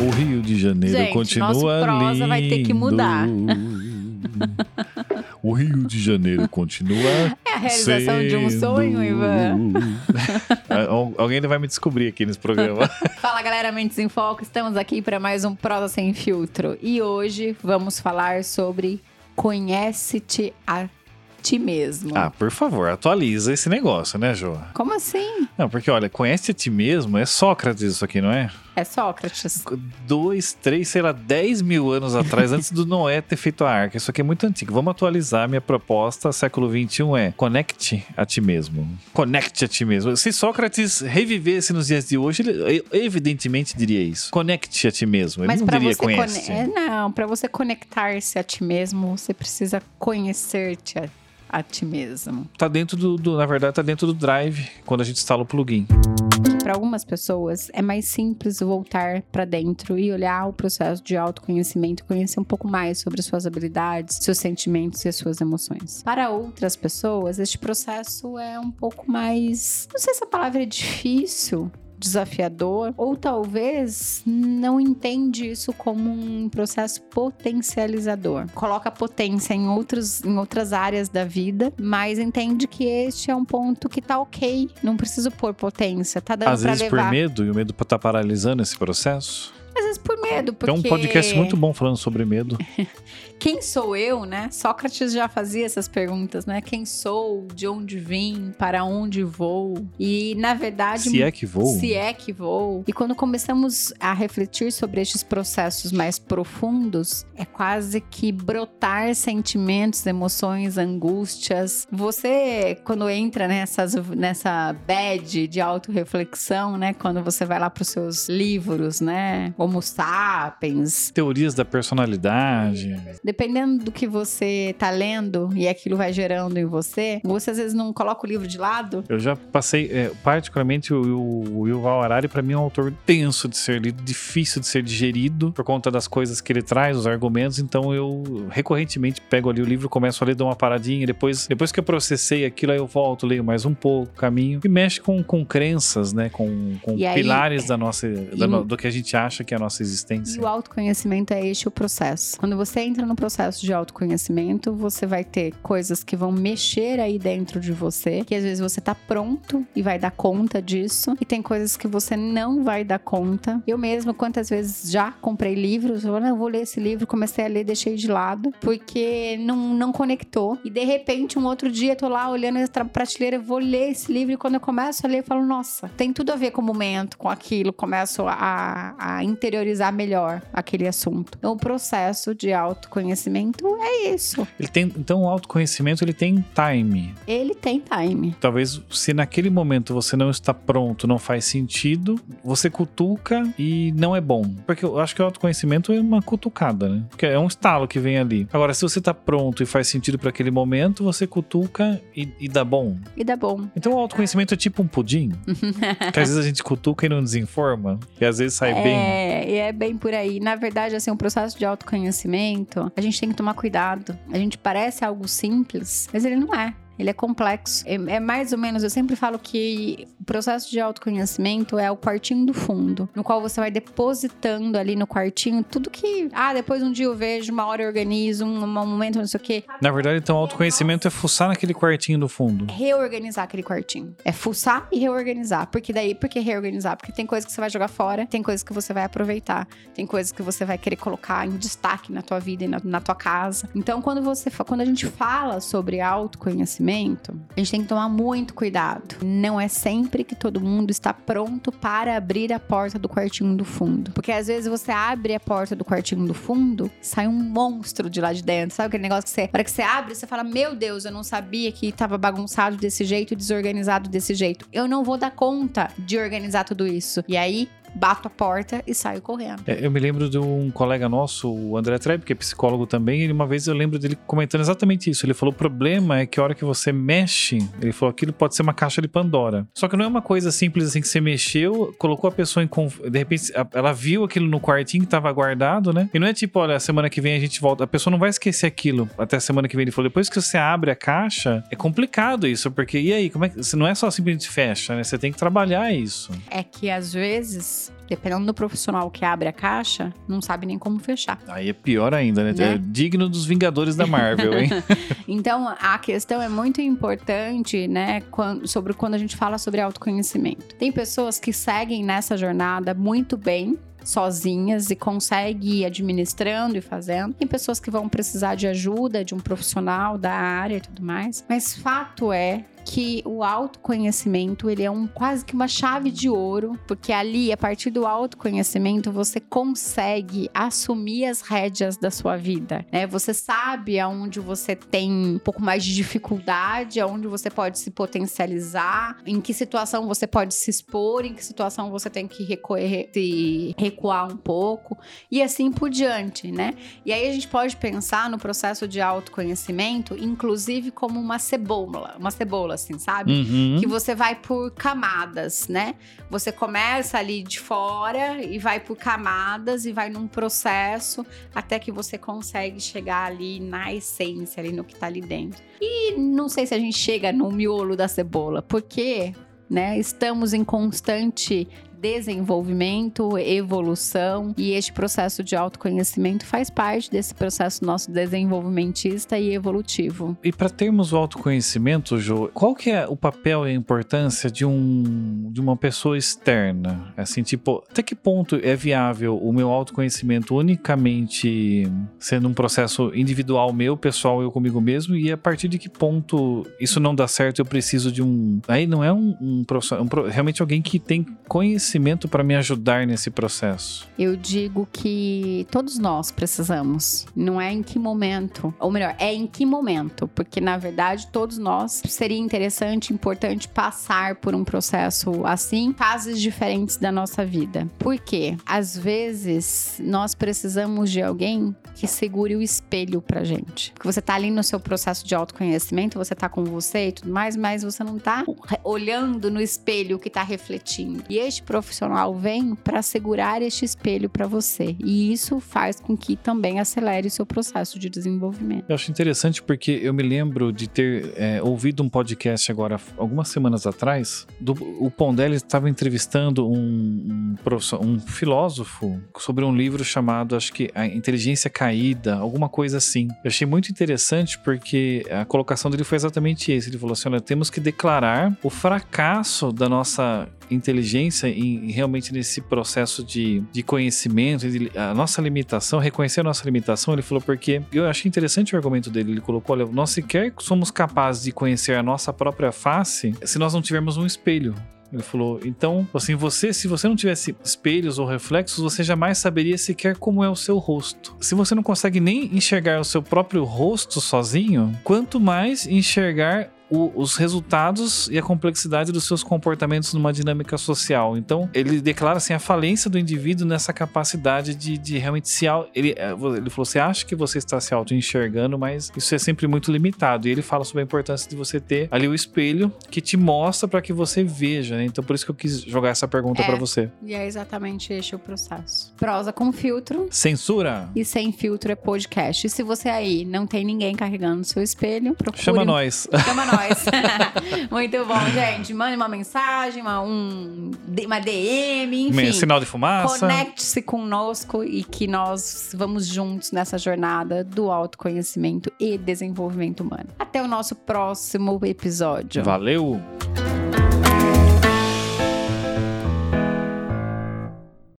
O Rio de Janeiro Gente, continua nosso prosa lindo. vai ter que mudar. O Rio de Janeiro continua. É a realização de um sendo- sonho, Ivan. Al- Alguém ainda vai me descobrir aqui nesse programa. Fala galera, Mentes em Foco, estamos aqui para mais um Prosa Sem Filtro. E hoje vamos falar sobre Conhece-te a ti mesmo. ah, por favor, atualiza esse negócio, né, Jô? Como assim? Não, porque olha, conhece a ti mesmo, é Sócrates isso aqui, não é? É Sócrates. Dois, três, sei lá, dez mil anos atrás, antes do Noé ter feito a arca. Isso aqui é muito antigo. Vamos atualizar. Minha proposta, século XXI, é conecte a ti mesmo. Conecte a ti mesmo. Se Sócrates revivesse nos dias de hoje, ele evidentemente diria isso. Conecte a ti mesmo. Ele Mas não para diria conhece. é, não, para você conectar-se a ti mesmo, você precisa conhecer-te a, a ti mesmo. Tá dentro do, do- na verdade, tá dentro do drive quando a gente instala o plugin. Para algumas pessoas é mais simples voltar para dentro e olhar o processo de autoconhecimento, conhecer um pouco mais sobre suas habilidades, seus sentimentos e as suas emoções. Para outras pessoas, este processo é um pouco mais, não sei se a palavra é difícil, desafiador, ou talvez não entende isso como um processo potencializador. Coloca potência em, outros, em outras áreas da vida, mas entende que este é um ponto que tá ok. Não preciso pôr potência, tá dando Às pra vezes por levar. medo, e o medo tá paralisando esse processo. Medo, porque... Tem um podcast muito bom falando sobre medo. Quem sou eu, né? Sócrates já fazia essas perguntas, né? Quem sou? De onde vim? Para onde vou? E, na verdade... Se é que vou. Se é que vou. E quando começamos a refletir sobre estes processos mais profundos, é quase que brotar sentimentos, emoções, angústias. Você, quando entra nessas, nessa bad de autorreflexão, né? Quando você vai lá para os seus livros, né? Homo sapiens, Teorias da personalidade. Dependendo do que você tá lendo e aquilo vai gerando em você, você às vezes não coloca o livro de lado. Eu já passei, é, particularmente o, o Yuval Harari, pra mim é um autor denso de ser lido, difícil de ser digerido por conta das coisas que ele traz, os argumentos. Então eu recorrentemente pego ali o livro, começo a ler, dou uma paradinha, depois, depois que eu processei aquilo, aí eu volto, leio mais um pouco, caminho e mexe com, com crenças, né, com, com E aí- pilares da nossa, da E- do que a gente acha que é a nossa E existência. o autoconhecimento é este o processo. Quando você entra no processo de autoconhecimento, você vai ter coisas que vão mexer aí dentro de você, que às vezes você tá pronto e vai dar conta disso, e tem coisas que você não vai dar conta. Eu mesma, quantas vezes já comprei livros, eu falei, vou ler esse livro, comecei a ler, deixei de lado, porque não, não conectou. E de repente, um outro dia, eu tô lá olhando essa prateleira, vou ler esse livro, e quando eu começo a ler, eu falo, nossa, tem tudo a ver com o momento, com aquilo, começo a, a interiorizar melhor aquele assunto. Então, o processo de autoconhecimento é isso. Ele tem, então o autoconhecimento ele tem time. Ele tem time. Talvez se naquele momento você não está pronto, não faz sentido, você cutuca e não é bom. Porque eu acho que o autoconhecimento é uma cutucada, né? Porque é um estalo que vem ali. Agora, se você está pronto e faz sentido para aquele momento, você cutuca e, e dá bom. E dá bom. Então o autoconhecimento é tipo um pudim. que às vezes a gente cutuca e não desinforma. E às vezes sai bem. É, e é bem por aí. Na verdade, assim, o processo de autoconhecimento, a gente tem que tomar cuidado. A gente parece algo simples, mas ele não é. Ele é complexo. É, é mais ou menos, eu sempre falo que o processo de autoconhecimento é o quartinho do fundo, no qual você vai depositando ali no quartinho tudo que. Ah, depois um dia eu vejo, uma hora eu organizo, um, um momento, não sei o quê. Na verdade, então, autoconhecimento é fuçar naquele quartinho do fundo. reorganizar aquele quartinho. É fuçar e reorganizar. Porque daí, por que reorganizar? Porque tem coisas que você vai jogar fora, tem coisas que você vai aproveitar, tem coisas que você vai querer colocar em destaque na tua vida e na, na tua casa. Então, quando você quando a gente fala sobre autoconhecimento, a gente tem que tomar muito cuidado. Não é sempre que todo mundo está pronto para abrir a porta do quartinho do fundo. Porque às vezes você abre a porta do quartinho do fundo, sai um monstro de lá de dentro. Sabe aquele negócio que você, na hora que você abre, você fala: Meu Deus, eu não sabia que estava bagunçado desse jeito, desorganizado desse jeito. Eu não vou dar conta de organizar tudo isso. E aí bato a porta e saio correndo. É, eu me lembro de um colega nosso, o André Treb, que é psicólogo também, ele uma vez eu lembro dele comentando exatamente isso. Ele falou: o problema é que a hora que você mexe, ele falou aquilo pode ser uma caixa de Pandora. Só que não é uma coisa simples assim que você mexeu, colocou a pessoa em conf... de repente ela viu aquilo no quartinho que tava guardado, né? E não é tipo, olha, semana que vem a gente volta. A pessoa não vai esquecer aquilo até a semana que vem. Ele falou: depois que você abre a caixa, é complicado isso, porque e aí, como é que. Não é só simplesmente fecha, né? Você tem que trabalhar isso. É que às vezes Dependendo do profissional que abre a caixa, não sabe nem como fechar. Aí é pior ainda, né? Né? É digno dos Vingadores da Marvel, hein? Então, a questão é muito importante, né, quan- sobre quando a gente fala sobre autoconhecimento. Tem pessoas que seguem nessa jornada muito bem, sozinhas e conseguem ir administrando e fazendo. Tem pessoas que vão precisar de ajuda de um profissional da área e tudo mais. Mas fato é que o autoconhecimento ele é um quase que uma chave de ouro, porque ali a partir do autoconhecimento você consegue assumir as rédeas da sua vida, né? Você sabe aonde você tem um pouco mais de dificuldade, aonde você pode se potencializar, em que situação você pode se expor, em que situação você tem que recorrer, se recuar um pouco e assim por diante, né? E aí a gente pode pensar no processo de autoconhecimento, inclusive como uma cebola, uma cebola assim, sabe? Uhum. que você vai por camadas, né? Você começa ali de fora e vai por camadas e vai num processo até que você consegue chegar ali na essência, ali no que tá ali dentro. E não sei se a gente chega no miolo da cebola, porque, né, estamos em constante desenvolvimento, evolução e este processo de autoconhecimento faz parte desse processo nosso desenvolvimentista e evolutivo. E para termos o autoconhecimento, Jo, qual que é o papel e a importância de um de uma pessoa externa? Assim, tipo, até que ponto é viável o meu autoconhecimento unicamente sendo um processo individual meu, pessoal, eu comigo mesmo, e a partir de que ponto isso não dá certo, eu preciso de um. Aí não é um, um, profissional- um realmente alguém que tem conhecimento para me ajudar nesse processo. Eu digo que todos nós precisamos. Não é em que momento, ou melhor, é em que momento, porque na verdade todos nós seria interessante, importante passar por um processo assim, fases diferentes da nossa vida. Por quê? Às vezes nós precisamos de alguém que segure o espelho pra gente. Porque você tá ali no seu processo de autoconhecimento, você tá com você e tudo mais, mas você não tá olhando no espelho que tá refletindo. E este profissional vem para segurar este espelho para você. E isso faz com que também acelere o seu processo de desenvolvimento. Eu acho interessante porque eu me lembro de ter é, ouvido um podcast agora, algumas semanas atrás, do, o Pondelli estava entrevistando um, um, um filósofo sobre um livro chamado, acho que, A Inteligência Caída, alguma coisa assim. Eu achei muito interessante porque a colocação dele foi exatamente esse. Ele falou assim: olha, temos que declarar o fracasso da nossa inteligência em, realmente nesse processo de, de conhecimento, a nossa limitação, reconhecer a nossa limitação. Ele falou porque eu achei interessante o argumento dele. Ele colocou: olha, nós sequer somos capazes de conhecer a nossa própria face se nós não tivermos um espelho. Ele falou, então, assim, você, se você não tivesse espelhos ou reflexos, você jamais saberia sequer como é o seu rosto. Se você não consegue nem enxergar o seu próprio rosto sozinho, quanto mais enxergar o- os resultados e a complexidade dos seus comportamentos numa dinâmica social. Então, ele declara assim a falência do indivíduo nessa capacidade de, de realmente se ele, eh, ele falou: você acha que você está se auto-enxergando, mas isso é sempre muito limitado. E ele fala sobre a importância de você ter ali o espelho que te mostra para que você veja. né? Então, por isso que eu quis jogar essa pergunta É. para você. E é exatamente este o processo. Prosa com filtro. Censura? E sem filtro é podcast. E se você aí não tem ninguém carregando seu espelho, procure Chama nós. Chama nós. Muito bom, gente. Mande uma mensagem, uma, um, uma DM, enfim. Sinal de fumaça. Conecte-se conosco e que nós vamos juntos nessa jornada do autoconhecimento e desenvolvimento humano. Até o nosso próximo episódio. Valeu!